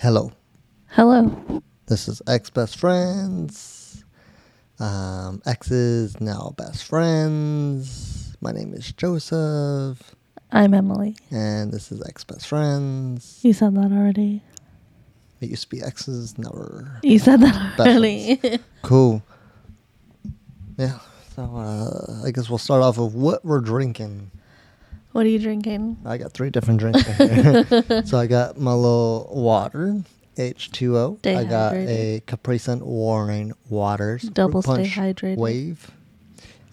Hello. Hello. This is Ex Best Friends. Um, X is now best friends. My name is Joseph, I'm Emily. and this is Ex Best Friends. You said that already. It used to be exes, now we're You said that already. cool. Yeah. So uh, I guess we'll start off with what we're drinking. What are you drinking? I got three different drinks in here. so I got my little water, H2O. I got a Capri Sun Roarin' Waters. Double stay hydrated. Wave.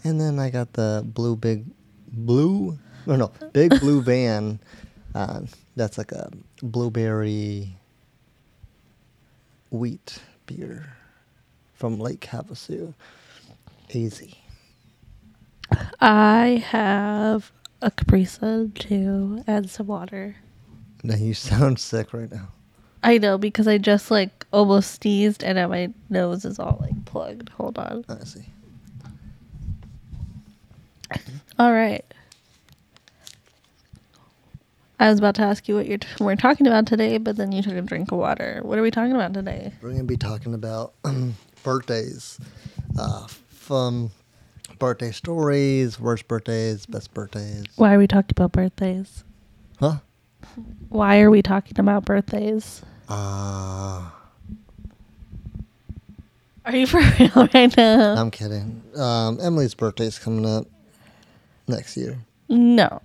And then I got the blue big blue no no big blue van. Uh, that's like a blueberry wheat beer from Lake Havasu. Easy. I have a Capri Sun too and some water. Now you sound sick right now. I know because I just like almost sneezed and now my nose is all like plugged. Hold on. I see. All right. I was about to ask you what you're t- we're talking about today, but then you took a drink of water. What are we talking about today? We're going to be talking about birthdays, uh, from birthday stories, worst birthdays, best birthdays. Why are we talking about birthdays? Huh? Why are we talking about birthdays? Uh, Are you for real right now? I'm kidding. Um, Emily's birthday's coming up next year. No.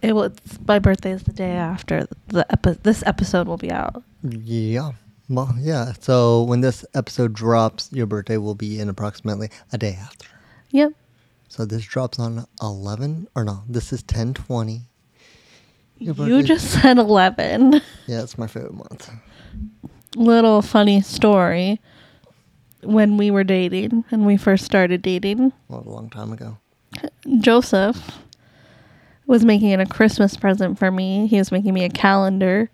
It was my birthday is the day after the epi- this episode will be out. Yeah. Well, yeah. So when this episode drops, your birthday will be in approximately a day after. Yep. So this drops on 11, or no, this is 1020. Your You just said 11. Yeah, it's my favorite month. Little funny story. When we were dating and we first started dating, Well, a long time ago. Joseph was making it a Christmas present for me. He was making me a calendar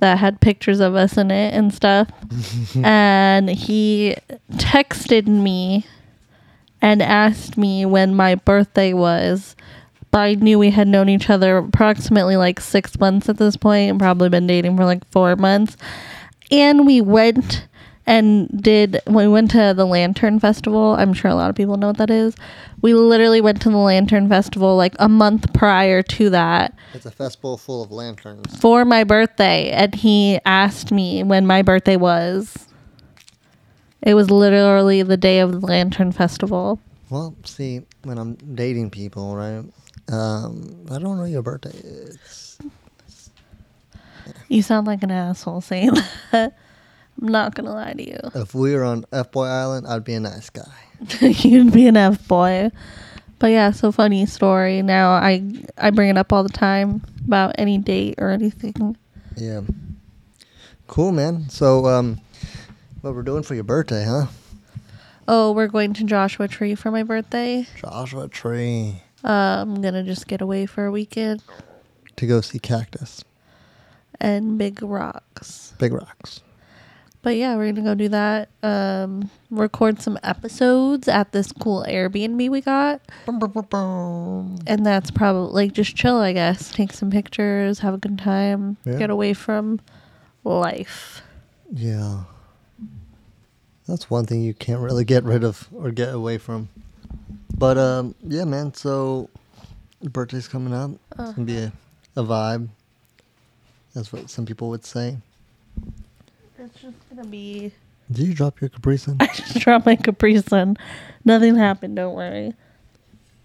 that had pictures of us in it and stuff. and he texted me and asked me when my birthday was. But I knew we had known each other approximately like six months at this point and probably been dating for like four months. And we went and did we went to the lantern festival i'm sure a lot of people know what that is we literally went to the lantern festival like a month prior to that It's a festival full of lanterns. for my birthday and he asked me when my birthday was it was literally the day of the lantern festival Well, see, when I'm dating people, right? Um, I don't know your birthday. It's you sound like an asshole saying that i'm not gonna lie to you if we were on F Boy Island, I'd be a nice guy. you'd be an f boy but yeah so funny story now i i bring it up all the time about any date or anything Yeah. Cool, man. So, um, what we're doing for your birthday, huh? Oh, we're going to Joshua Tree for my birthday. Joshua Tree Uh, I'm gonna just get away for a weekend to go see Cactus, and Big Rocks. Big Rocks. But yeah, we're gonna go do that. Um, record some episodes at this cool Airbnb we got, and that's probably like just chill, I guess. Take some pictures, have a good time, Yeah. get away from life. Yeah. That's one thing you can't really get rid of or get away from. But um yeah, man, so birthday's coming up. It's gonna be a, a vibe. That's what some people would say. It's just gonna be. Did you drop your Capri Sun? I just dropped my Capri Sun. Nothing happened. Don't worry.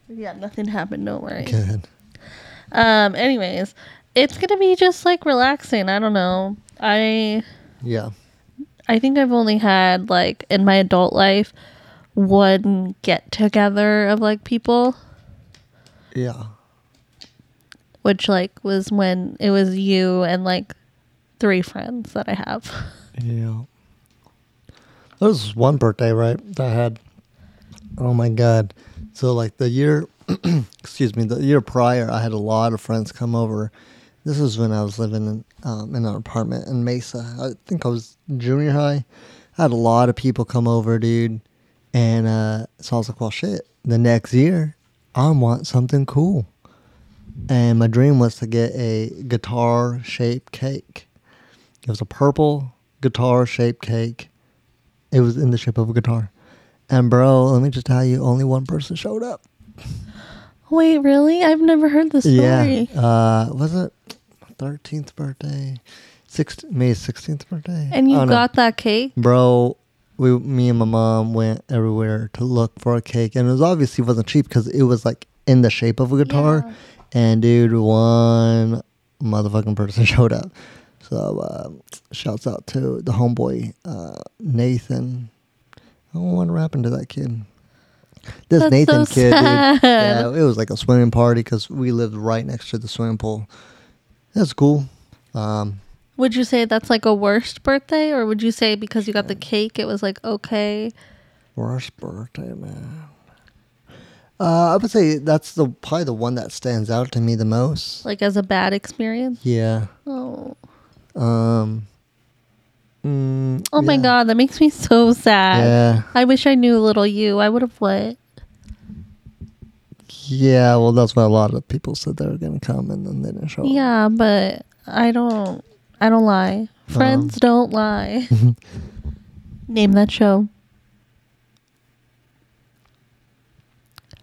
Yeah, nothing happened. Don't worry. Good. Um, anyways, it's gonna be just like relaxing. I don't know. I Yeah. I think I've only had like in my adult life one get together of like people, Yeah. which like was when it was you and like three friends that I have. Yeah. There was one birthday, right? That I had. Oh my god! So like the year, excuse me, the year prior, I had a lot of friends come over. This was when I was living in um, in an apartment in Mesa. I think I was junior high. I had a lot of people come over, dude, and uh, so I was like, "Well, shit." The next year, I want something cool. And my dream was to get a guitar shaped cake. It was a purple guitar shaped cake. It was in the shape of a guitar. And bro, let me just tell you, only one person showed up. Wait, really? I've never heard this story. Yeah. Uh, was it thirteenth birthday? Six May sixteenth birthday. And you Oh, no. got that cake? bro. We, me and my mom went everywhere to look for a cake, and it was obviously wasn't cheap because it was like in the shape of a guitar. Yeah. And dude, one motherfucking person showed up. So uh, shouts out to the homeboy uh, Nathan. I don't want what happened to that kid. This That's Nathan so kid, sad. dude. Yeah, it was like a swimming party because we lived right next to the swimming pool. That's cool. Um, Would you say that's like a worst birthday, or would you say because you got the cake, it was like okay? worst birthday, man. Uh, I would say that's the probably the one that stands out to me the most. Like as a bad experience? Yeah. Oh, Um. Mm, oh my god, that makes me so sad. Yeah. I wish I knew little you. I would have what? Yeah, well, that's why a lot of people said they were gonna come and then they didn't show up. Yeah, but I don't. I don't lie. Friends don't lie. Name that show.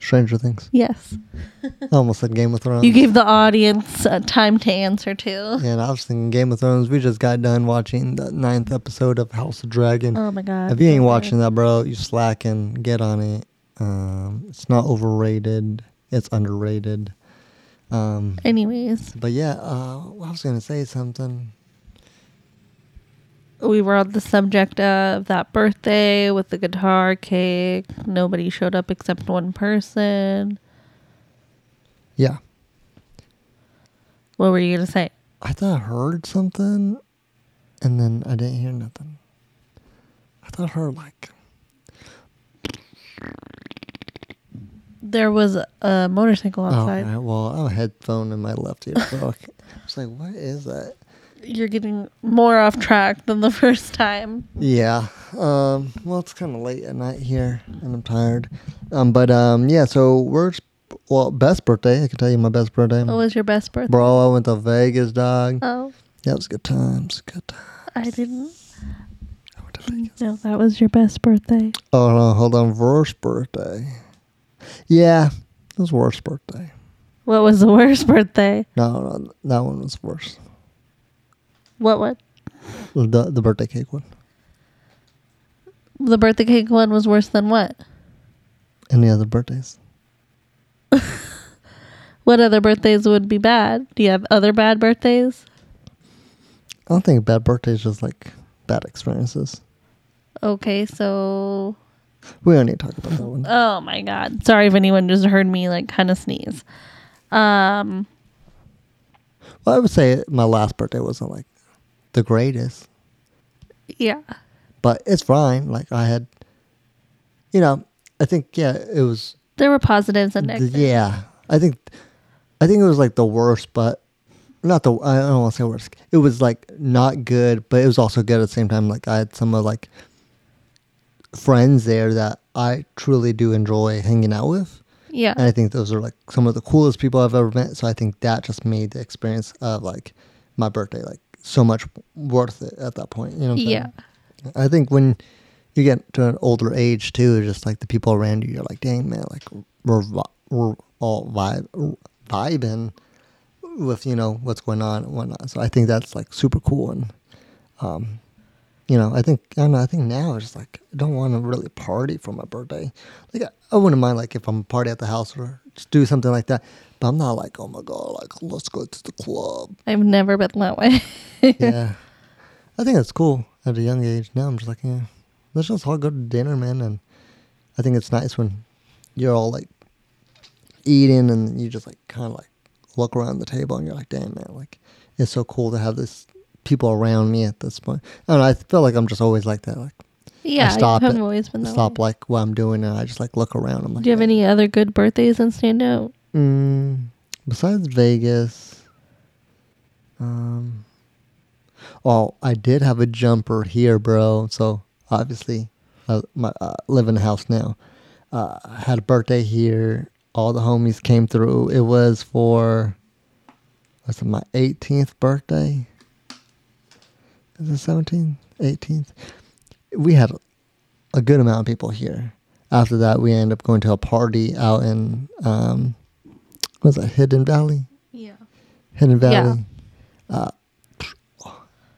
Stranger Things. Yes, I almost said Game of Thrones. you gave the audience uh, time to answer too. Yeah, and I was thinking Game of Thrones. We just got done watching the ninth episode of House of Dragon. Oh my god! if you ain't watching that, bro, you slacking. Get on it. Um, it's not overrated. It's underrated. Um, Anyways, but yeah, uh, I was gonna say something. We were on the subject of that birthday with the guitar cake. Nobody showed up except one person. Yeah, What were you gonna say? I thought I heard something, and then I didn't hear nothing. I thought I heard like There was a motorcycle Oh, outside. well, I have a headphone in my left ear, so I was like, "What is that?" You're getting more off track than the first time. Yeah. Um. Well, it's kind of late at night here, and I'm tired. Um. But um. Yeah. So we're well. Best birthday. I can tell you my best birthday. What was your best birthday? Bro, I went to Vegas, dog. Oh, Yeah, it was good times. Good times. I didn't I went to Vegas. know that was your best birthday. Oh no, hold on. Worst birthday. Yeah, it was worst birthday. What was the worst birthday? No, no, that one was worse. What what? The the birthday cake one. The birthday cake one was worse than what? Any other birthdays? What other birthdays would be bad? Do you have other bad birthdays? I don't think bad birthdays just like bad experiences. Okay, so We don't need to talk about that one. oh my god. Sorry if anyone just heard me like kind of sneeze. Um Well, I would say my last birthday wasn't like the greatest, yeah. but it's fine. Like I had, you know, I think yeah, it was. There were positives and negatives. yeah, I think, I think it was like the worst, but not the. I don't want to say worst. It was like not good, but it was also good at the same time. Like I had some of like friends there that I truly do enjoy hanging out with. Yeah. And I think those are like some of the coolest people I've ever met. So I think that just made the experience of like my birthday like so much worth it at that point. You know what I'm Yeah. saying? I think when you get to an older age too, just like the people around you, you're like, dang man, like we're, we're all vibe, vibing with, you know, what's going on and whatnot. So I think that's like super cool. And, um, you know, I think I don't know. I think now it's like I don't want to really party for my birthday. Like I, I wouldn't mind like if I'm a party at the house or just do something like that. But I'm not like, oh my god, like let's go to the club. I've never been that way. yeah, I think it's cool at a young age. Now I'm just like, yeah, let's just all go to dinner, man. And I think it's nice when you're all like eating and you just like kind of like look around the table and you're like, damn man, like it's so cool to have this people around me at this point. I don't know. I feel like I'm just always like that. Like yeah, stop I've always been that stop way. like what I'm doing and I just like look around. I'm like, Do you have any other good birthdays that stand out? Mm, besides Vegas, um, oh, I did have a jumper here, bro. So obviously, I my, uh, live in a house now. Uh, I had a birthday here. All the homies came through. It was for, was it my 18th birthday? It seventeenth, eighteenth. We had a good amount of people here. After that, we ended up going to a party out in um, was that Hidden Valley? Yeah. Hidden Yeah. Valley. Uh,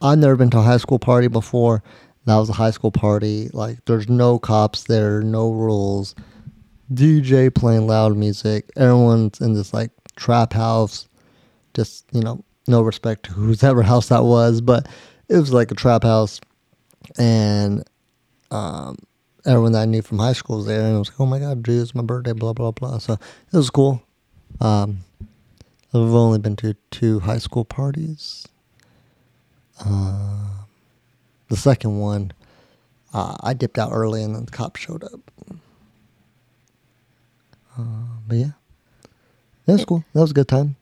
I've never been to a high school party before. That was a high school party. Like, there's no cops there, no rules. DJ playing loud music. Everyone's in this like trap house. Just you know, no respect to whoever house that was, but it was like a trap house, and um, everyone that I knew from high school was there, and I was like, oh my god, dude, it's my birthday, blah blah blah. So it was cool. Um, I've only been to two high school parties. Uh, the second one, uh, I dipped out early and then the cops showed up. Uh, but yeah, that was cool. That was a good time.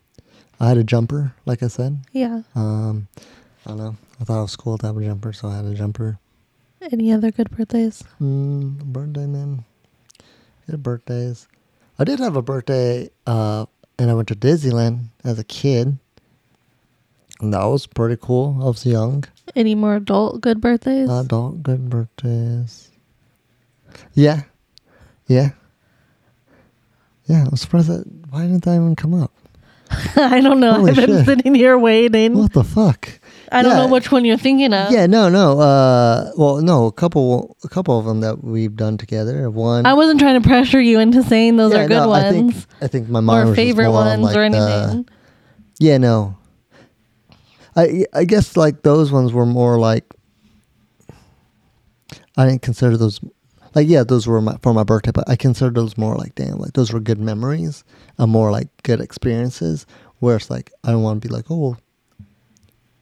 I had a jumper, like I said. Yeah. Um, I don't know. I thought it was cool to have a jumper, so I had a jumper. Any other good birthdays? Mm, birthday, man. Good birthdays. I did have a birthday, uh, and I went to Disneyland as a kid. And that was pretty cool. I was young. Any more adult good birthdays? Adult good birthdays. Yeah. Yeah. Yeah, I was surprised that why didn't that even come up? I don't know. Holy I've been shit. sitting here waiting. What the fuck? I don't Yeah. know which one you're thinking of. Yeah, no, no. Uh, well, no, a couple, a couple of them that we've done together. One, I wasn't trying to pressure you into saying those Yeah, are good no, I think, ones I think my mind or favorite ones or like, the- anything. Yeah, no. I I guess like those ones were more like I didn't consider those like yeah those were my, for my birthday, but I consider those more like damn like those were good memories, and more like good experiences. Where it's like I don't want to be like oh well,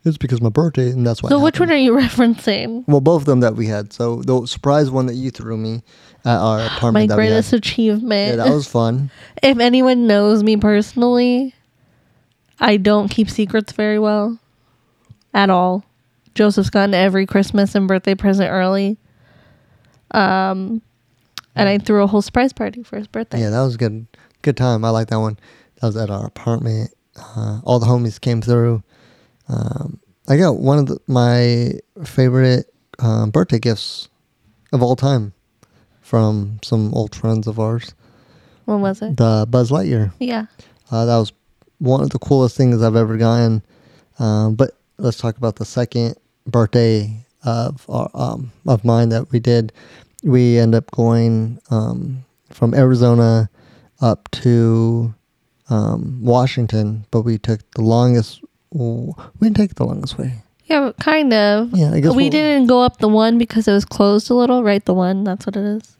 it's because my birthday and that's why. so which one are you referencing? Well, both of them that we had. So the surprise one that you threw me at our apartment. My greatest achievement. Yeah, that was fun. if anyone knows me personally, I don't keep secrets very well at all. Joseph's gotten every Christmas and birthday present early. Um, and I threw a whole surprise party for his birthday. Yeah, that was good. Good time. I like that one. That was at our apartment. Uh, all the homies came through. Um, I got one of the, my favorite um, birthday gifts of all time from some old friends of ours. What was it? The Buzz Lightyear. Yeah. Uh, that was one of the coolest things I've ever gotten. Um, but let's talk about the second birthday of our, um, of mine that we did. We end up going um, from Arizona up to um, Washington, but we took the longest. We didn't take the longest way. Yeah, kind of. Yeah, I guess we we'll- didn't go up the one because it was closed a little, right? The one, that's what it is.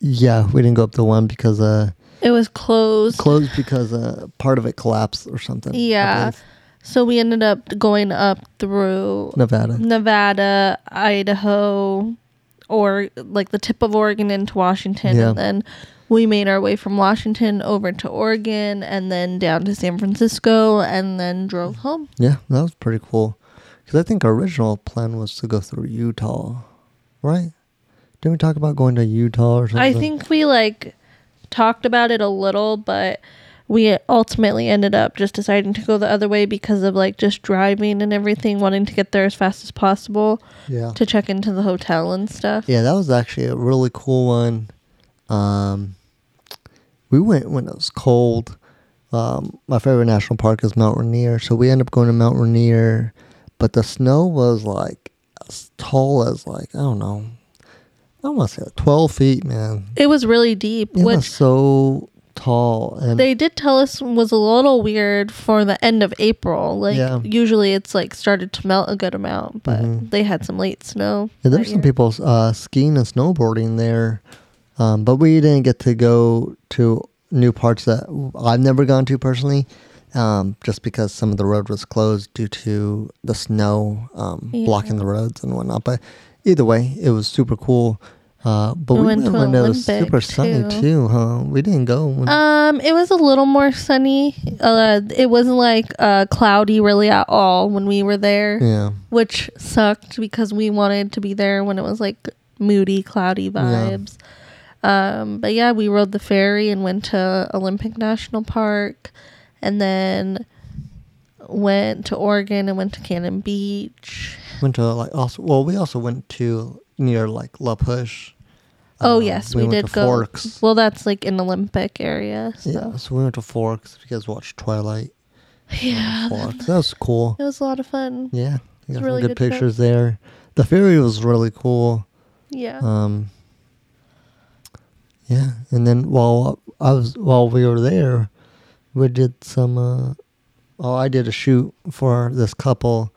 Yeah, we didn't go up the one because uh, It was closed. closed because uh, part of it collapsed or something. Yeah. so we ended up going up through Nevada. Nevada, Idaho, or like the tip of Oregon into Washington. Yeah. And then we made our way from Washington over to Oregon and then down to San Francisco and then drove home. Yeah, that was pretty cool. Because I think our original plan was to go through Utah, right? Didn't we talk about going to Utah or something? I think we like talked about it a little, but we ultimately ended up just deciding to go the other way because of like just driving and everything, wanting to get there as fast as possible Yeah. to check into the hotel and stuff. Yeah, that was actually a really cool one. Um, we went when it was cold. Um, my favorite national park is Mount Rainier, so we ended up going to Mount Rainier, but the snow was like as tall as like I don't know, I want to say like twelve feet, man. It was really deep, It was so tall, and they did tell us was a little weird for the end of April. Like Yeah. usually it's like started to melt a good amount, but Mhm. they had some late snow. Yeah, there's some people uh, skiing and snowboarding there, um, but we didn't get to go to new parts that I've never gone to personally, um, just because some of the road was closed due to the snow um, blocking the roads and whatnot. But either way, it was super cool. Uh, but We we, went went to when it was Olympic, super sunny too. too, huh? We didn't go. Um, it was a little more sunny. Uh, it wasn't like uh cloudy really at all when we were there, yeah, which sucked because we wanted to be there when it was like moody, cloudy vibes. Um, but yeah, we rode the ferry and went to Olympic National Park, and then went to Oregon and went to Cannon Beach, Went to like also well, we also went to near like La Push. Oh Um, yes, we, went did go. Forks. Well, that's like in Olympic area. So. Yeah, so we went to Forks. If you guys watched Twilight, Yeah, Forks. That was cool. it was a lot of fun. Yeah, you got really some good, good trip. pictures there. The ferry was really cool. Yeah. Um, yeah, and then while I was while we were there, we did some. Uh, oh, I did a shoot for this couple.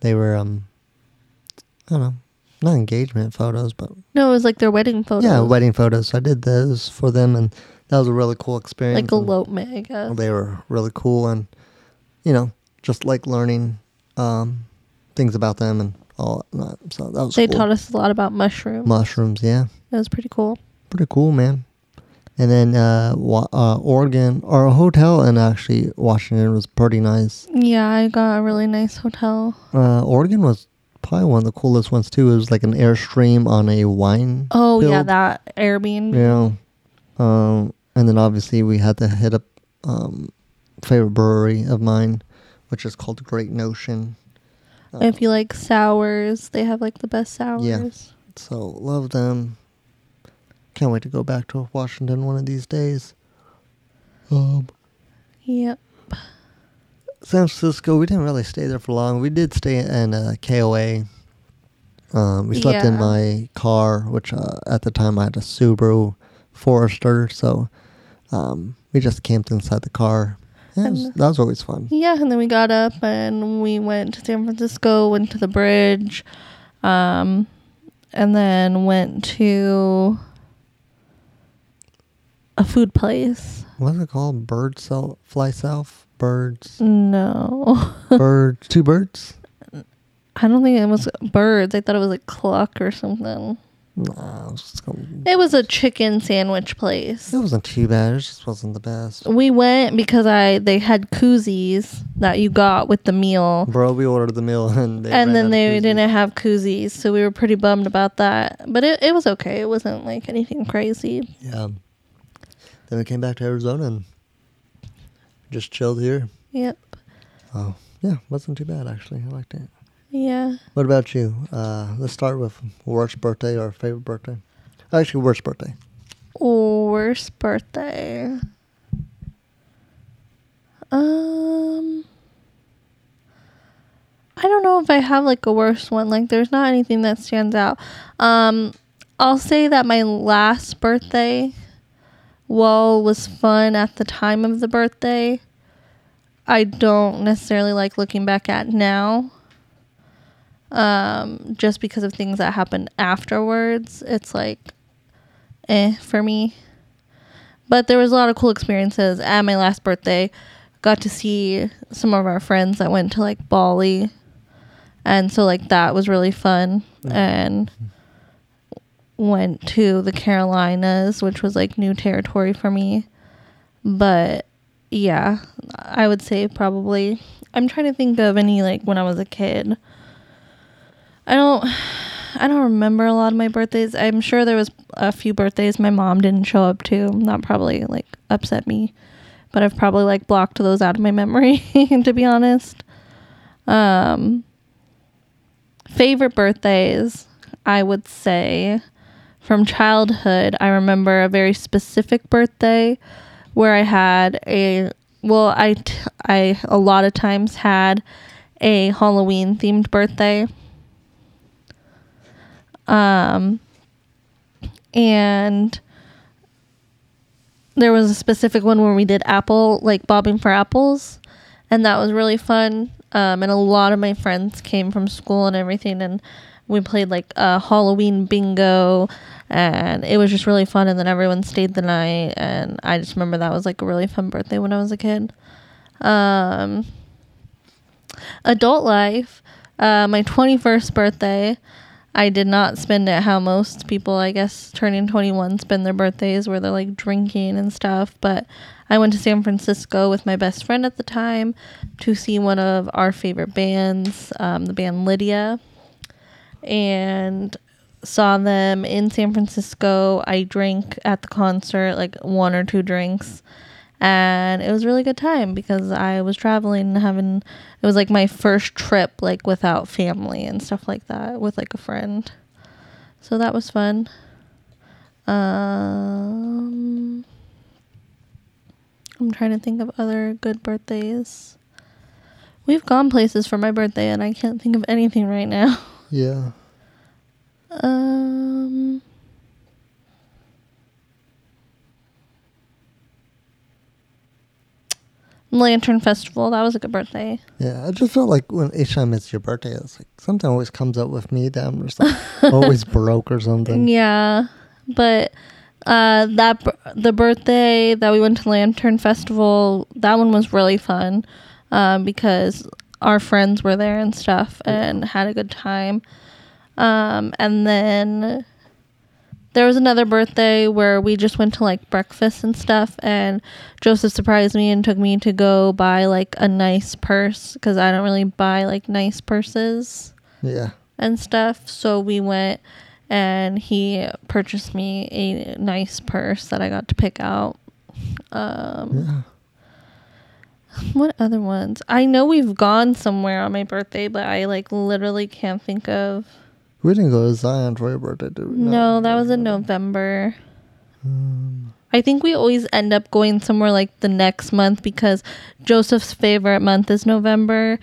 They were um, I don't know, not engagement photos, but no, it was like their wedding photos. yeah, wedding photos. I did those for them, and that was a really cool experience. like elopement, I guess. They were really cool, and you know, just like learning um, things about them and all that. So that was They cool. taught us a lot about mushrooms. mushrooms. Yeah, It was pretty cool. Pretty cool, man. And then uh, wa- uh, Oregon, our hotel in actually Washington was pretty nice. Yeah, I got a really nice hotel. Uh, Oregon was probably one of the coolest ones too. It was like an airstream on a wine. Oh yeah, field. that Airbnb. Yeah. Um, and then obviously we had to hit up um, favorite brewery of mine, which is called Great Notion. Uh, If you like sours, they have like the best sours. Yeah. So love them. Can't wait to go back to Washington one of these days. Um, Yep. San Francisco, we didn't really stay there for long. We did stay in uh, KOA. Um, we slept in my car, which uh, at the time I had a Subaru Forester, so um, we just camped inside the car. Yeah, was- that was always fun. Yeah, and then we got up and we went to San Francisco, went to the bridge, um, and then went to a food place. What's it called? Bird cell, fly south, birds, No, birds, two birds. I don't think it was birds. I thought it was like cluck or something. Nah, it, was just called- It was a chicken sandwich place. it wasn't too bad. It just wasn't the best. We went because I they had koozies that you got with the meal. Bro, we ordered the meal and they and then they didn't have koozies, so we were pretty bummed about that. But it, it was okay. It wasn't like anything crazy. Yeah. Then we came back to Arizona and just chilled here. Yep. Oh, yeah, wasn't too bad actually. I liked it. Yeah. What about you? Uh, let's start with worst birthday or favorite birthday. Actually, worst birthday. Worst birthday. Um I don't know if I have like a worst one. Like there's not anything that stands out. Um I'll say that my last birthday while was fun at the time of the birthday, I don't necessarily like looking back at now. Um just because of things that happened afterwards. It's like eh for me. But there was a lot of cool experiences at my last birthday. Got to see some of our friends that went to like Bali. And so like that was really fun and went to the Carolinas, which was like new territory for me. But yeah, I would say probably I'm trying to think of any like when I was a kid. I don't I don't remember a lot of my birthdays. I'm sure there was a few birthdays my mom didn't show up to. That probably like upset me. But I've probably like blocked those out of my memory to be honest. Um favorite birthdays, I would say from childhood, I remember a very specific birthday where I had a well, I t- I a lot of times had a Halloween themed birthday. Um, and there was a specific one where we did apple, like bobbing for apples, and that was really fun. Um, and a lot of my friends came from school and everything, and we played like a Halloween bingo, and it was just really fun. And then everyone stayed the night, and I just remember that was like a really fun birthday when I was a kid. Um, adult life, uh, my 21st birthday. I did not spend it how most people, I guess, turning 21 spend their birthdays where they're like drinking and stuff. But I went to San Francisco with my best friend at the time to see one of our favorite bands, um, the band Lydia, and saw them in San Francisco. I drank at the concert like one or two drinks. and it was a really good time because I was traveling and having it was like my first trip like without family and stuff like that with like a friend. So that was fun. Um I'm trying to think of other good birthdays. We've gone places for my birthday and I can't think of anything right now. Yeah. Um Lantern Festival, that was a good birthday. Yeah. I just felt like when each time it's your birthday, it's like something always comes up with me that I'm just like always broke or something. Yeah, but uh, that the birthday that we went to Lantern Festival, that one was really fun um, because our friends were there and stuff and had a good time. Um, and then there was another birthday where we just went to like breakfast and stuff, and Joseph surprised me and took me to go buy like a nice purse because I don't really buy like nice purses Yeah. and stuff. So we went and he purchased me a nice purse that I got to pick out. Um, Yeah. what other ones? I know we've gone somewhere on my birthday, but I like literally can't think of. We didn't go to Zion for your birthday, did we? No, that was in November. Um, I think we always end up going somewhere like the next month because Joseph's favorite month is November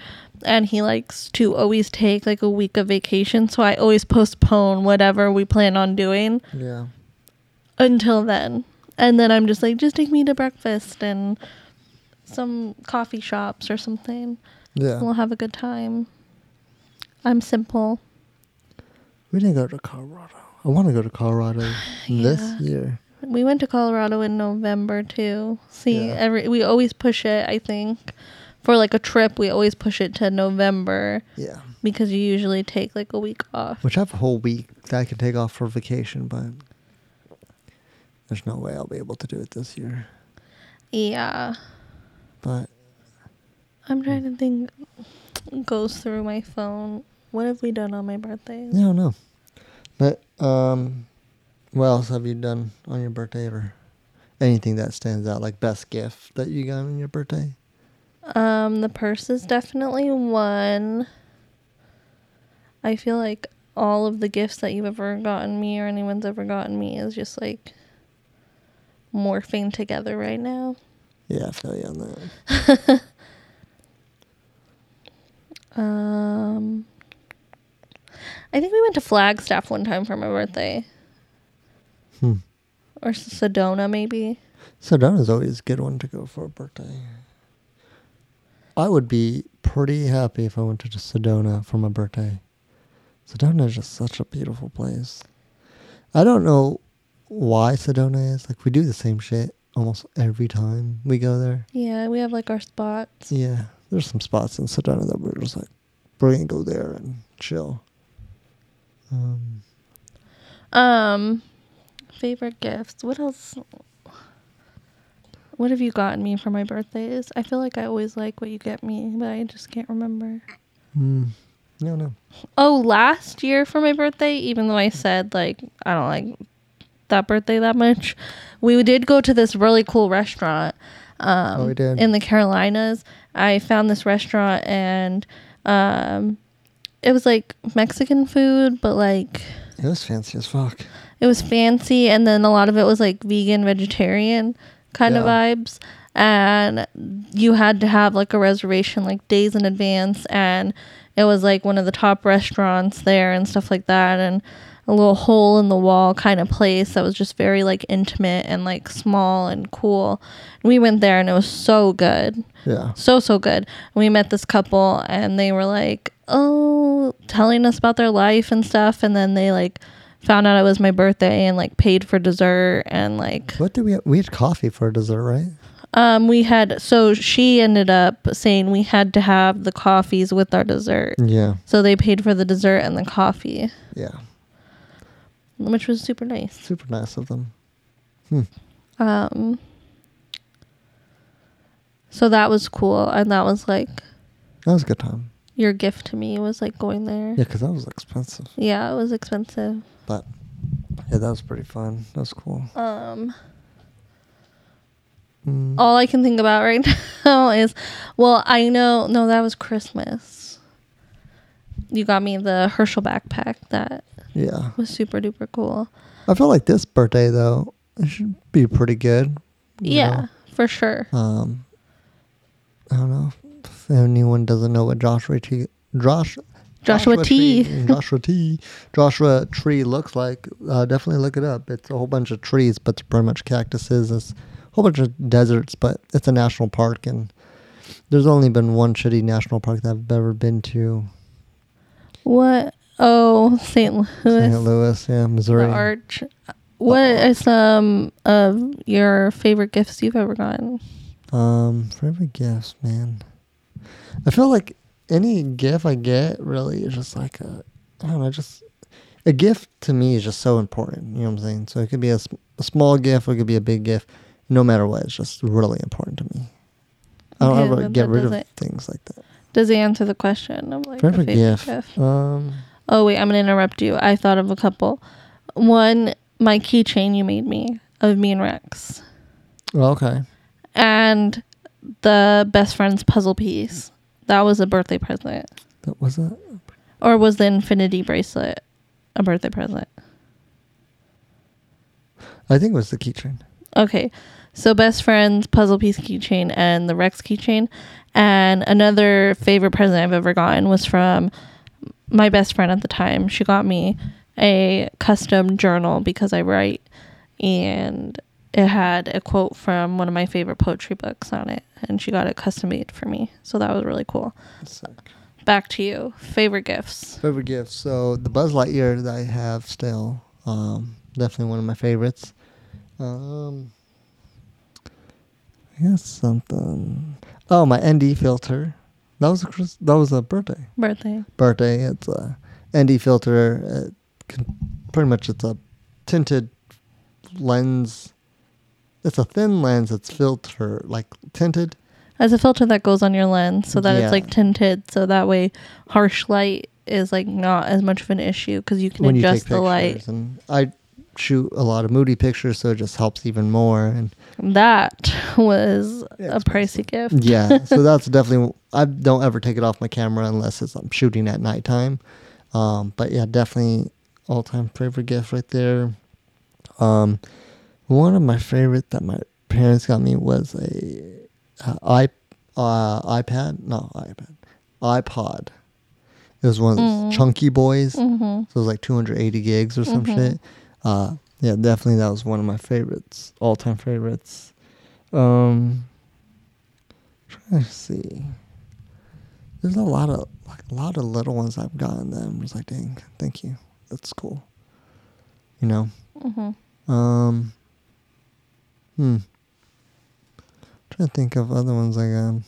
and he likes to always take like a week of vacation. So I always postpone whatever we plan on doing yeah. until then. And then I'm just like, just take me to breakfast and some coffee shops or something. Yeah. We'll have a good time. I'm simple. We didn't go to Colorado. I want to go to Colorado this year. We went to Colorado in November too. See, Yeah. every we always push it, I think. For like a trip, we always push it to November Yeah. because you usually take like a week off. Which I have a whole week that I can take off for vacation, but there's no way I'll be able to do it this year. Yeah. But I'm trying to think goes through my phone. What have we done on my birthday? I don't know. But um, what else have you done on your birthday or anything that stands out? Like best gift that you got on your birthday? Um, the purse is definitely one. I feel like all of the gifts that you've ever gotten me or anyone's ever gotten me is just like morphing together right now. Yeah, I feel you on that. Um, I think we went to Flagstaff one time for my birthday, Hmm. or Sedona maybe. Sedona's always a good one to go for a birthday. I would be pretty happy if I went to Sedona for my birthday. Sedona is just such a beautiful place. I don't know why Sedona is. Like, we do the same shit almost every time we go there. Yeah, we have like our spots. Yeah, there's some spots in Sedona that we're just like, we're going to go there and chill. Um, Um, favorite gifts. What else? What have you gotten me for my birthdays? I feel like I always like what you get me, but I just can't remember. mm, no, no. Oh, last year for my birthday, even though I said like I don't like that birthday that much, we did go to this really cool restaurant. Um, Oh, we did. in the Carolinas. I found this restaurant and um, it was like Mexican food, but like It was fancy as fuck. it was fancy, and then a lot of it was like vegan, vegetarian kind of vibes. And you had to have like a reservation like days in advance, and it was like one of the top restaurants there and stuff like that, and a little hole in the wall kind of place that was just very like intimate and like small and cool. We went there and it was so good Yeah. so so good we met this couple and they were like oh telling us about their life and stuff and then they like found out it was my birthday and like paid for dessert and like What did we have? We had coffee for dessert, right? um we had so she ended up saying we had to have the coffees with our dessert Yeah. so they paid for the dessert and the coffee Yeah. which was super nice Super nice of them. um so that was cool and that was like That was a good time. Your gift to me was like going there Yeah, because that was expensive. yeah it was expensive But yeah, that was pretty fun. That was cool. Um. Mm, All I can think about right now is, well, I know. No, that was Christmas. You got me the Herschel backpack. That yeah. was super duper cool. I feel like this birthday though, it should be pretty good. Yeah, know? for sure. Um, I don't know anyone doesn't know what Joshua T. Josh. Joshua T. Tree- Joshua T. Joshua tree looks like. Uh, definitely look it up. It's a whole bunch of trees, but it's pretty much cactuses. It's a whole bunch of deserts, but it's a national park, and there's only been one shitty national park that I've ever been to. What? Oh, St. Louis. St. Louis, yeah, Missouri. The arch. What are some of your favorite gifts you've ever gotten? Um, favorite gifts, man. I feel like any gift I get really is just like a, I don't know, just a gift to me is just so important. You know what I'm saying? So it could be a small gift or it could be a big gift. No matter what, it's just really important to me. I don't Okay, ever get rid of doesn't- things like that. Does he answer the question of like a Favorite, favorite gift. gift? Um, Oh wait, I'm gonna interrupt you. I thought of a couple. One, my keychain you made me of me and Rex, okay. and the best friend's puzzle piece. That was a birthday present, That was that. or was the infinity bracelet a birthday present? I think it was the keychain. Okay, so best friend's puzzle piece keychain and the Rex keychain, and another favorite present I've ever gotten was from my best friend at the time. She got me a custom journal because I write, and it had a quote from one of my favorite poetry books on it, and she got it custom made for me. So that was really cool. Back to you. Favorite gifts. Favorite gifts. So the Buzz Lightyear that I have still, um, definitely one of my favorites. Um, I guess something. Oh, my ND filter. That was a Chris, that was a birthday. Birthday. Birthday. It's a ND filter. It can, pretty much, it's a tinted lens. It's a thin lens. It's filter like tinted. As a filter that goes on your lens so that Yeah. it's like tinted so that way harsh light is like not as much of an issue because you can when you adjust take the light. And I shoot a lot of moody pictures, so it just helps even more. And That was a pricey gift. yeah, so that's definitely. I don't ever take it off my camera unless it's I'm shooting at nighttime. Um, but yeah, definitely all time favorite gift right there. Um, one of my favorite that my parents got me was a uh, i uh, iPad, no iPad, iPod. It was one of those Mm. chunky boys. hmm So it was like 280 gigs or some Mhm. shit. Uh, yeah, definitely that was one of my favorites, all time favorites. Um, trying to see. There's a lot of like a lot of little ones I've gotten. That I'm just like, dang, thank you. That's cool. You know. hmm Um. Hmm. Trying to think of other ones I got.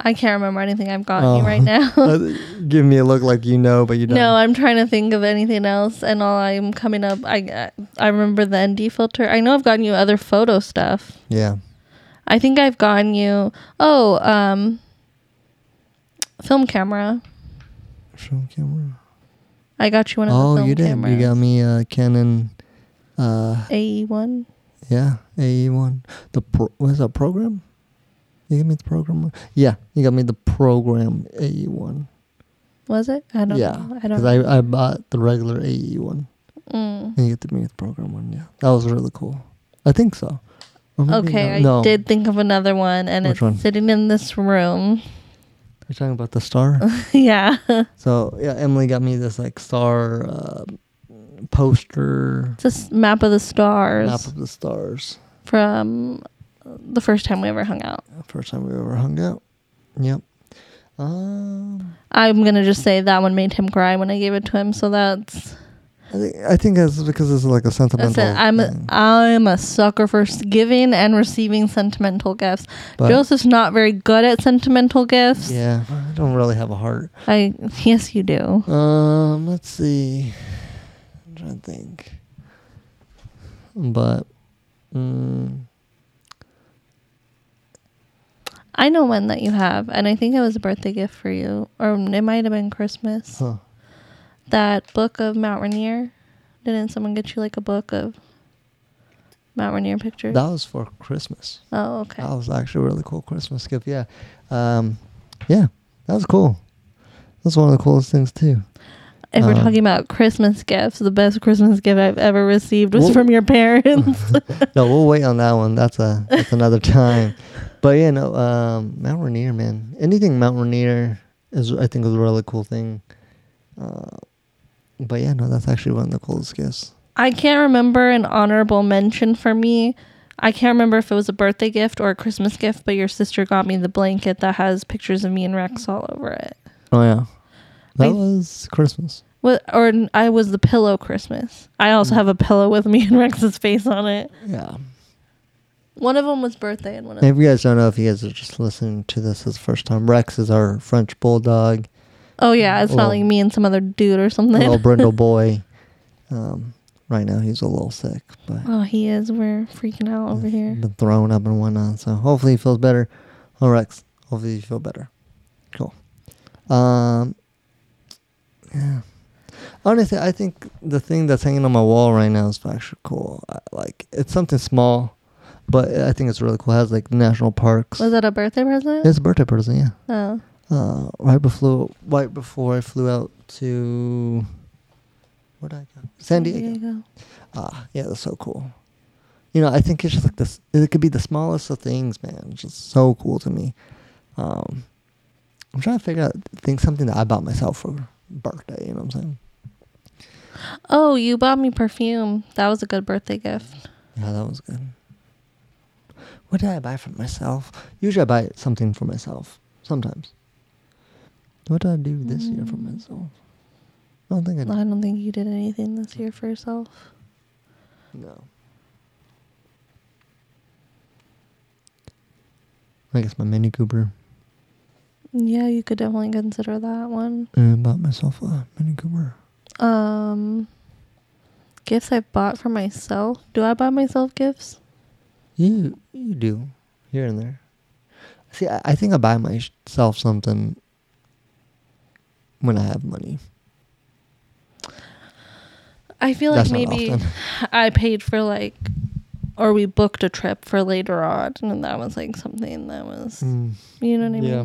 I can't remember anything I've gotten Oh. you right now. Uh, Give me a look like you know, but you don't. no, I'm trying to think of anything else, and all I'm coming up. I I remember the ND filter. I know I've gotten you other photo stuff. Yeah. I think I've gotten you. Oh, um, film camera. Film camera. I got you one of the Oh, you did. cameras. You got me a Canon. Uh, AE one. Yeah, AE one. The pro- what is that program? You got me the program. one? Yeah, you got me the program AE one. Was it? I don't yeah, know. I because don't. I, I bought the regular AE one, Mm. and you get to me the program one. Yeah, that was really cool. I think so. Okay, I no. did think of another one, and Which it's one? sitting in this room. You're talking about the star. yeah. so yeah, Emily got me this like star uh, poster It's a s- map of the stars map of the stars. from the first time we ever hung out. First time we ever hung out. Yep. Um, I'm gonna just say that one made him cry when I gave it to him. So that's, I think I think that's because it's like a sentimental. I'm a. I'm a sucker for giving and receiving sentimental gifts. But, Joseph's not very good at sentimental gifts. yeah, I don't really have a heart. I yes you do. Um, let's see. To think. But, mm, I know one that you have, and I think it was a birthday gift for you, or it might have been Christmas. huh. That book of Mount Rainier. Didn't someone get you like a book of Mount Rainier pictures? That was for Christmas. oh, okay. That was actually a really cool Christmas gift. Yeah, um, yeah, that was cool. That's one of the coolest things too. If we're um, talking about Christmas gifts, the best Christmas gift I've ever received was Well- from your parents. no, we'll wait on that one. That's a that's another time. But yeah, no, um, Mount Rainier, man. Anything Mount Rainier is, I think, is a really cool thing. Uh, but yeah, no, that's actually one of the coolest gifts. I can't remember an honorable mention for me. I can't remember if it was a birthday gift or a Christmas gift, but your sister got me the blanket that has pictures of me and Rex all over it. Oh yeah, that I- was Christmas. What or I was the pillow Christmas. I also Mm. have a pillow with me and Rex's face on it. Yeah. One of them was birthday and one of If you guys don't know, if you guys are just listening to this as the first time, Rex is our French bulldog, Oh yeah, it's not Well- like me and some other dude or something. little brindle boy. Um, right now he's a little sick, but oh, he is. We're freaking out over here. been thrown up and whatnot. So hopefully he feels better. Oh, Rex, hopefully you feel better. Cool. Um, yeah. Honestly, I think the thing that's hanging on my wall right now is actually cool. I, like it's something small, but I think it's really cool. It has like national parks. Was that a birthday present? It's a birthday present, yeah. Oh, Uh, right before right before I flew out to where did I go? San Diego. Ah, yeah, that's so cool. You know, I think it's just like this. It could be the smallest of things, man. It's just so cool to me. Um, I'm trying to figure out think something that I bought myself for birthday. You know what I'm saying? Oh, you bought me perfume. That was a good birthday gift. Yeah, that was good. What did I buy for myself? Usually, I buy something for myself. Sometimes. What did I do this year for Mm. myself? I don't think I did. I don't think you did anything this year for yourself. No. I guess my Mini Cooper. Yeah, you could definitely consider that one. I bought myself a Mini Cooper. Um, gifts I bought for myself. Do I buy myself gifts? You you do here and there. See, I, I think I buy myself something when I have money. I feel like That's not maybe often. I paid for like, or we booked a trip for later on, and that was like something that was, Mm, you know what I yeah.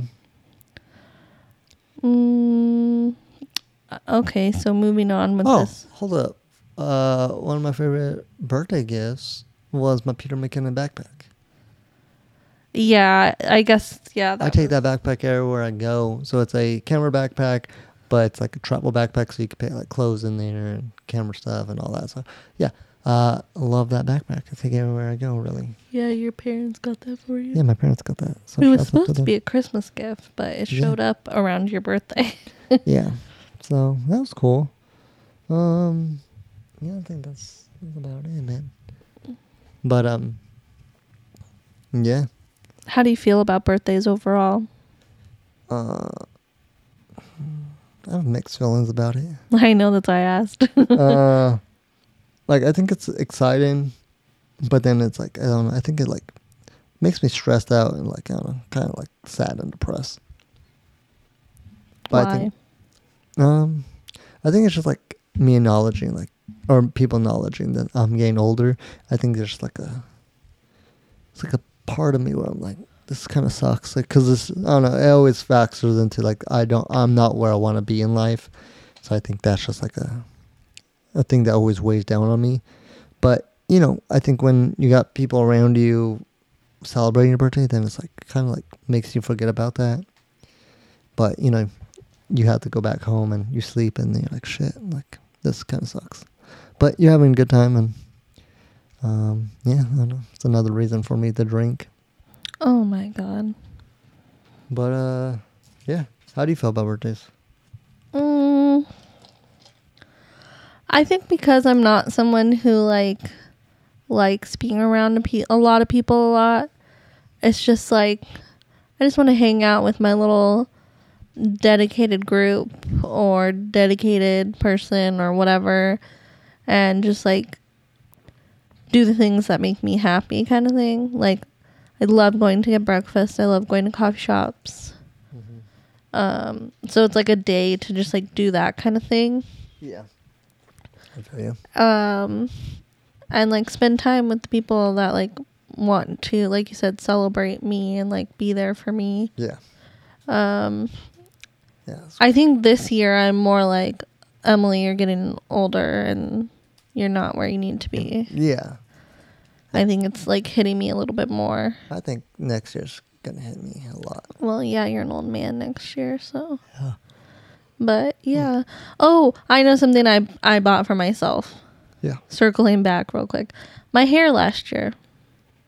Mm, okay, so moving on with Oh, this. hold up. Uh, one of my favorite birthday gifts was my Peter McKinnon backpack. Yeah, I guess yeah. I take was- that backpack everywhere I go. So it's a camera backpack, but it's like a travel backpack, so you can put like clothes in there and camera stuff and all that. So yeah, uh, I love that backpack. I take it everywhere I go. Really. Yeah, your parents got that for you. Yeah, my parents got that. So it was supposed to them. be a Christmas gift, but it Yeah. showed up around your birthday. yeah. So that was cool. Um, yeah, I think that's, that's about it, man. But um, yeah. How do you feel about birthdays overall? Uh, I have mixed feelings about it. I know that's why I asked. uh, like I think it's exciting, but then it's like I don't know. I think it like makes me stressed out and like I don't know, kind of like sad and depressed. But why? I think um, I think it's just like me acknowledging like or people acknowledging that I'm getting older. I think there's like a it's like a part of me where I'm like this kind of sucks like because this I don't know it always factors into like I don't I'm not where I want to be in life, so I think that's just like a a thing that always weighs down on me. But you know I think when you got people around you celebrating your birthday, then it's like kind of like makes you forget about that. But you know you have to go back home and you sleep and then you're like shit like this kind of sucks but you're having a good time and um yeah I don't know it's another reason for me to drink oh my god. but uh yeah how do you feel about birthdays Mm, I think because I'm not someone who like likes being around a, pe- a lot of people a lot. It's just like I just want to hang out with my little dedicated group or dedicated person or whatever and just like do the things that make me happy kind of thing. Like I love going to get breakfast. I love going to coffee shops. Um, so it's like a day to just like do that kind of thing. yeah I feel you Um, and like spend time with the people that like want to like you said celebrate me and like be there for me Yeah. um Yeah. i think this year i'm more like emily you're getting older and you're not where you need to be yeah. i think it's like hitting me a little bit more I think next year's gonna hit me a lot. well yeah you're an old man next year so Yeah. But yeah oh i know something i i bought for myself Yeah. circling back real quick my hair last year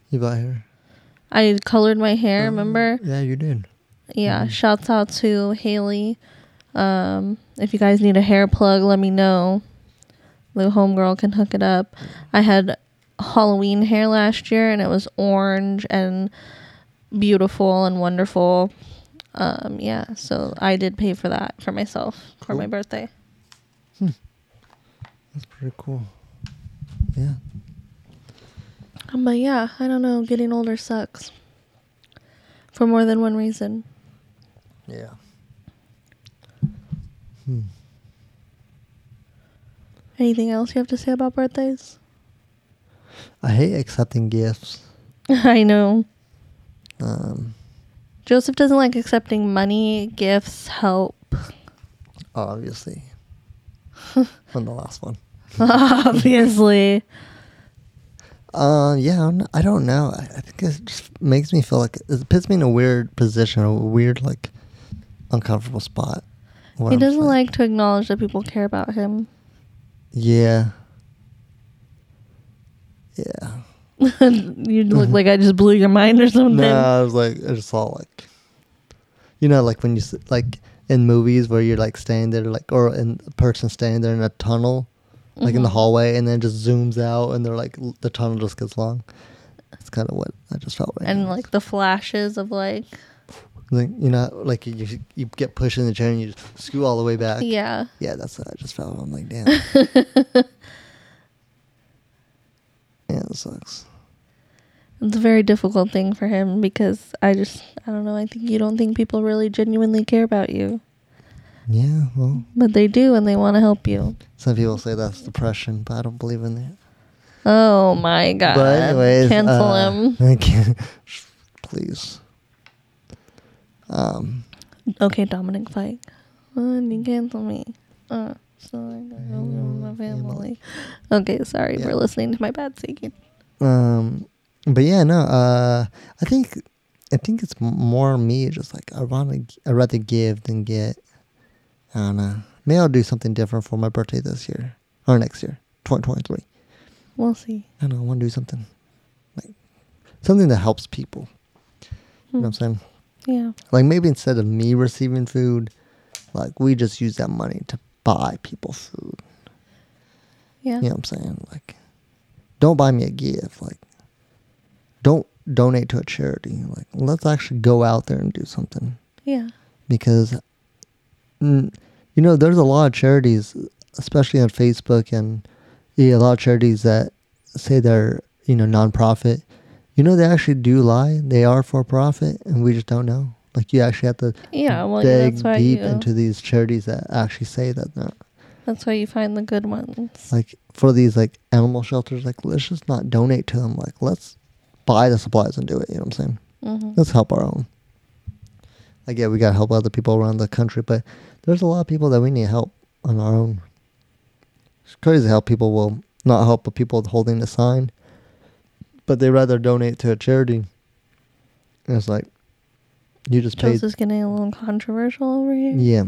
You bought hair? i colored my hair Uh, remember Yeah, you did. Yeah, shouts out to Haley. Um, if you guys need a hair plug, let me know. The homegirl can hook it up. I had Halloween hair last year and it was orange and beautiful and wonderful. Um, yeah, so I did pay for that for myself for my Cool. birthday. That's pretty cool. Yeah. Um, but yeah, I don't know. Getting older sucks. For more than one reason. Yeah. Hmm. Anything else you have to say about birthdays? I hate accepting gifts. I know. Um, Joseph doesn't like accepting money, gifts, help. obviously. From the last one. Obviously. Uh, yeah, I'm not- I don't know. I, I think it just makes me feel like it puts me in a weird position, a weird like uncomfortable spot. he I'm doesn't like to acknowledge that people care about him. Yeah. Yeah. you look like I just blew your mind or something. No, I was like, I just saw like, you know, like when you like in movies where you're like standing there, like, or in a person standing there in a tunnel, like in the Mhm. hallway, and then just zooms out, and they're like, the tunnel just gets long. That's kind of what I just felt right And now. like the flashes of like, like you know, like you you, you get pushed in the chair and you just scoot all the way back. yeah. Yeah, that's what I just felt. I'm like, damn. yeah, it sucks. It's a very difficult thing for him because I just, I don't know, I think you don't think people really genuinely care about you. Yeah, well, But they do and they want to help you. some people say that's depression, but I don't believe in that. Oh my god. But anyways, Cancel uh, him. I can't, please. Um, Okay, Dominic Fike. Uh, you cancel me. Uh, so I gotta go with my family. Okay, sorry Yeah. for listening to my bad singing. um, but yeah, no. Uh, I think, I think it's more me. Just like I want to, I rather give than get. I don't know. Maybe I'll do something different for my birthday this year or next year, twenty twenty three. We'll see. I don't know. I want to do something like something that helps people. You know what I'm saying? Yeah. Like maybe instead of me receiving food, like we just use that money to buy people food. Yeah. You know what I'm saying? Like, don't buy me a gift. Like, don't donate to a charity. Like, let's actually go out there and do something. Yeah. Because, you know, there's a lot of charities, especially on Facebook, and yeah, a lot of charities that say they're, you know, nonprofit. You know, they actually do lie. They are for profit, and we just don't know. Like, you actually have to Yeah. Well, dig why deep you. into these charities that actually say that they're that's why you find the good ones. like for these like animal shelters like let's just not donate to them like let's buy the supplies and do it you know what i'm saying hmm let's help our own like yeah we gotta help other people around the country but there's a lot of people that we need help on our own it's crazy how people will not help the people holding the sign but they rather donate to a charity and it's like you just paid Joseph's getting a little controversial over here. yeah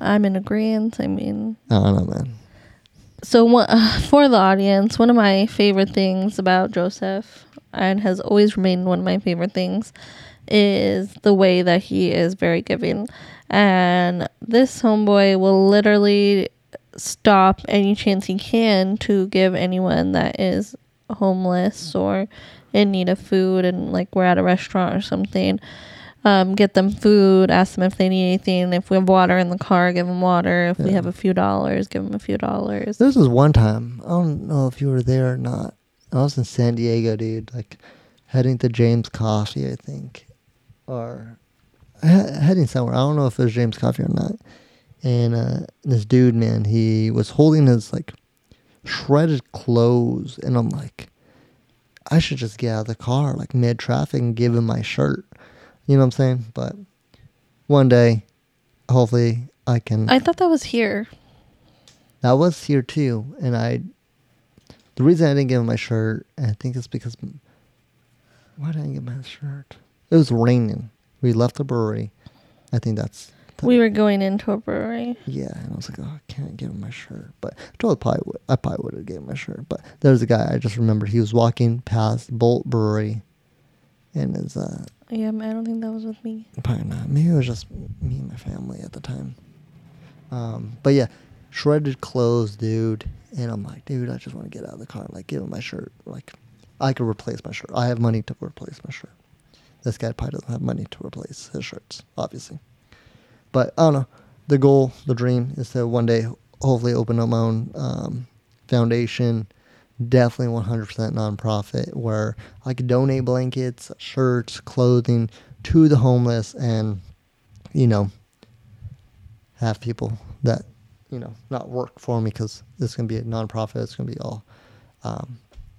I'm in agreement. I mean, i don't know man so one, uh, for the audience, one of my favorite things about Joseph, and has always remained one of my favorite things, is the way that he is very giving. And this homeboy will literally stop any chance he can to give anyone that is homeless or in need of food and like we're at a restaurant or something um, get them food ask them if they need anything if we have water in the car give them water if we have a few dollars give them a few dollars This was one time. I don't know if you were there or not. I was in San Diego, dude. Like heading to James Coffee, I think, or he- heading somewhere. I don't know if it was James Coffee or not. And uh, this dude, man, he was holding his like shredded clothes, and I'm like, I should just get out of the car like mid traffic and give him my shirt. You know what I'm saying? But one day, hopefully, I can. I thought that was here. That was here too, and I. The reason I didn't give him my shirt, I think it's because. Why didn't I get my shirt? It was raining. We left the brewery. I think that's. We were going into a brewery. Yeah, and I was like, oh, I can't give him my shirt. But I told probably would, I probably would have given him my shirt. But there's a guy I just remembered. He was walking past Bolt Brewery, and his uh, Yeah, I don't think that was with me. Probably not. Maybe it was just me and my family at the time. Um, but yeah, shredded clothes, dude. And I'm like, dude, I just want to get out of the car. Like, give him my shirt. Like, I could replace my shirt. I have money to replace my shirt. This guy probably doesn't have money to replace his shirts, obviously. But I don't know. The goal, the dream, is to one day hopefully open up my own um, foundation. Definitely 100% nonprofit where I could donate blankets, shirts, clothing to the homeless and, you know, have people that, you know, not work for me because this is going to be a nonprofit. It's going to be all um,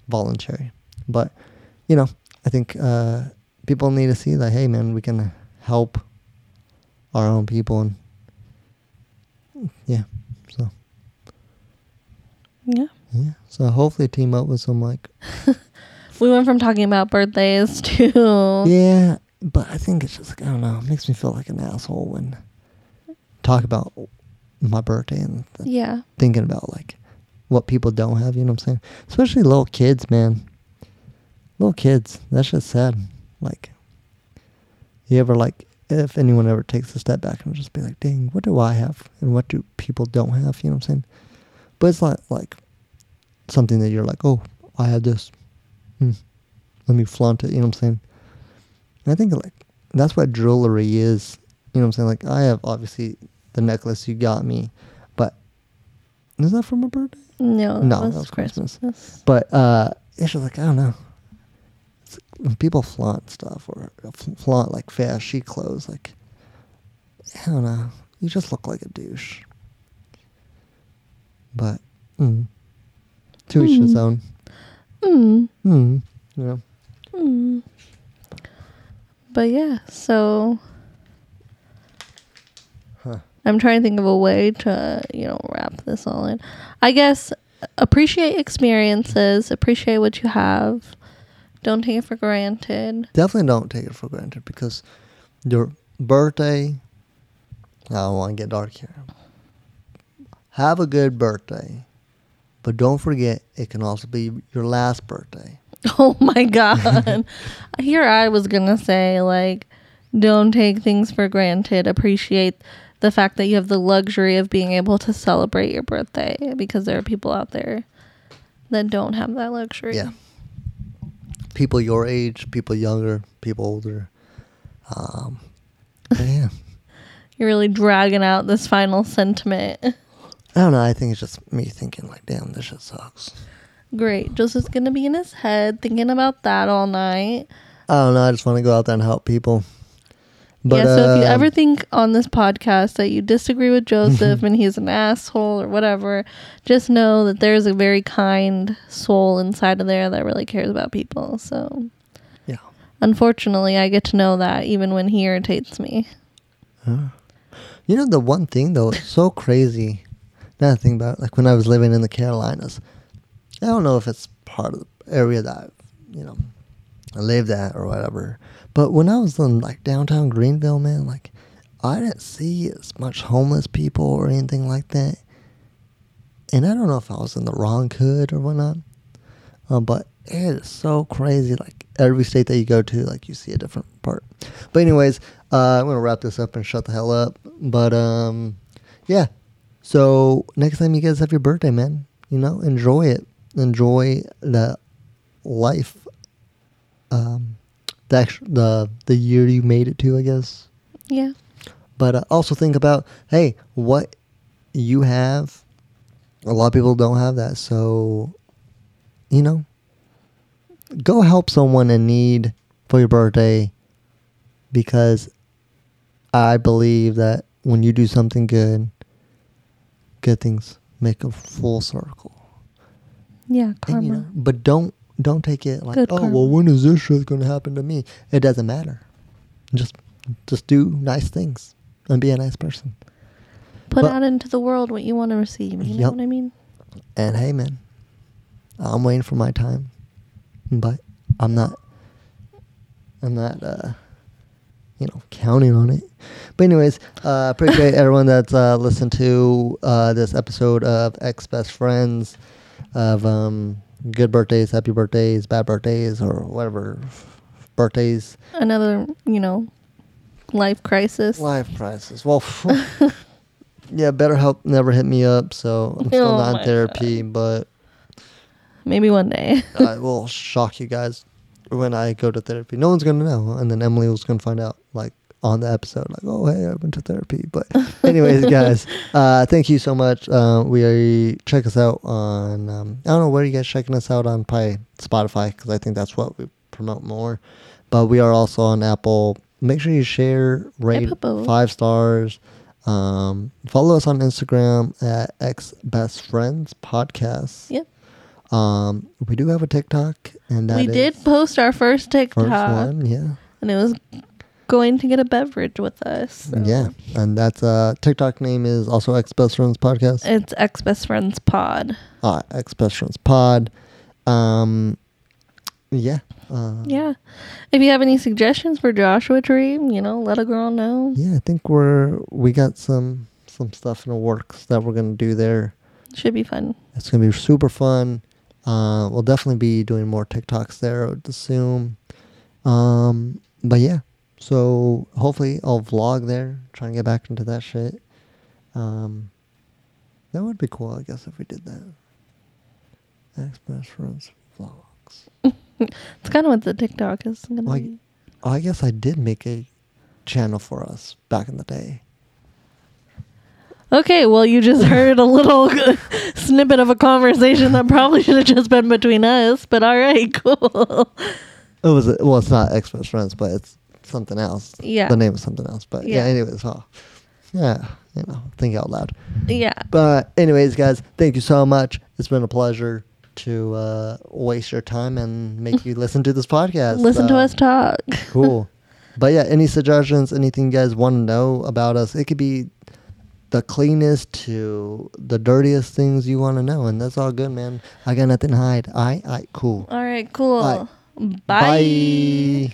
voluntary. But, you know, I think uh, people need to see that, hey, man, we can help our own people. And yeah, so, Yeah. Yeah. So hopefully team up with some like, We went from talking about birthdays to yeah, but I think it's just, like, I don't know, it makes me feel like an asshole when talk about my birthday and th- yeah. thinking about like what people don't have, you know what I'm saying? Especially little kids, man. Little kids. That's just sad. Like you ever like if anyone ever takes a step back and just be like, dang, what do I have and what do people don't have, you know what I'm saying? But it's not like something that you're like, Oh, I have this. Hmm. Let me flaunt it, you know what I'm saying? And I think like that's what jewelry is. You know what I'm saying? Like I have obviously the necklace you got me, but is that from my birthday? No, No, that was, that was Christmas. Christmas. But uh, it's just like I don't know. It's, when people flaunt stuff or flaunt like fashy clothes, like I don't know, you just look like a douche. But mm, to each his Mm. own. Mm, Mm, you know. mm. But yeah, so Huh. I'm trying to think of a way to, you know, wrap this all in. I guess appreciate experiences, appreciate what you have. Don't take it for granted. Definitely don't take it for granted because your birthday. I don't want to get dark here. Have a good birthday, but don't forget it can also be your last birthday. Oh my god. Here I was going to say like don't take things for granted. Appreciate the fact that you have the luxury of being able to celebrate your birthday because there are people out there that don't have that luxury. Yeah. People your age, people younger, people older. Um, yeah. You're really dragging out this final sentiment. I don't know. I think it's just me thinking like, damn, this shit sucks. Great. Joseph's gonna be in his head thinking about that all night. I don't know. I just want to go out there and help people. But, yeah, so if you um, ever think on this podcast that you disagree with Joseph and he's an asshole or whatever, just know that there's a very kind soul inside of there that really cares about people. So yeah. unfortunately I get to know that even when he irritates me. You know the one thing though, it's so crazy. Now I think about it, like when I was living in the Carolinas. I don't know if it's part of the area that you know I lived at or whatever. But when I was in like downtown Greenville, man, like I didn't see as much homeless people or anything like that. And I don't know if I was in the wrong hood or whatnot. Uh, but it is so crazy. Like every state that you go to, like you see a different part. But anyways, uh, I'm gonna wrap this up and shut the hell up. But um, yeah. So next time you guys have your birthday, man, you know, enjoy it. Enjoy the life. Um, the the the year you made it to, I guess. Yeah. But uh, also think about, hey, what you have. A lot of people don't have that, so you know, go help someone in need for your birthday because I believe that when you do something good, good things make a full circle. Yeah, And, karma. you know, but don't don't take it like, Good oh karma. well, when is this shit gonna happen to me? It doesn't matter. Just just do nice things and be a nice person. Put but- out into the world what you want to receive. You know what I mean? And hey, man, I'm waiting for my time, but I'm not. I'm not, uh, you know, counting on it. But anyways, uh, appreciate everyone that's uh, listened to uh, this episode of Ex Best Friends, of um, good birthdays, happy birthdays, bad birthdays, or whatever birthdays. Another, you know, life crisis. Life crisis. Well, yeah, BetterHelp never hit me up, so I'm still Oh not in therapy, but. Maybe one day. I will shock you guys when I go to therapy. No one's gonna know, and then Emily was gonna find out on the episode, like, oh hey, I went to therapy. But anyways, guys, uh, thank you so much. Uh, we check us out on um, I don't know where you guys checking us out on, probably Spotify because I think that's what we promote more. But we are also on Apple. Make sure you share, rate five stars. Um, follow us on Instagram at X Best Friends Podcast. Yep. Um, we do have a TikTok, and we did post our first TikTok, first one, yeah, and it was going to get a beverage with us. so- yeah, and that's uh TikTok name is also X Best Friends Podcast. It's ex best friends pod. uh, X Best Friends Pod. Um, yeah, uh, Yeah. If you have any suggestions for Joshua Tree, you know, let a girl know. yeah. I think we're we got some some stuff in the works that we're gonna do there. Should be fun. It's gonna be super fun. Uh, we'll definitely be doing more TikToks there. I would assume. Um, but yeah, so hopefully I'll vlog there. Try and get back into that shit. Um, that would be cool, I guess, if we did that. Ex best friends vlogs. It's kind of what the TikTok is gonna Like- be. Oh, I guess I did make a channel for us back in the day. Okay, well, you just heard a little snippet of a conversation that probably should have just been between us, but all right, cool. It was well, it's not best friends, but it's something else. Yeah. the name is something else. But yeah, Yeah. anyways, well, yeah, you know, think out loud. Yeah. But anyways, guys, thank you so much. It's been a pleasure to uh, waste your time and make you listen to this podcast. Listen to us talk. Cool. But yeah, any suggestions, anything you guys want to know about us, it could be the cleanest to the dirtiest things you want to know, and that's all good, man. I got nothing to hide. I, I, cool. All right, cool. All Bye. Bye.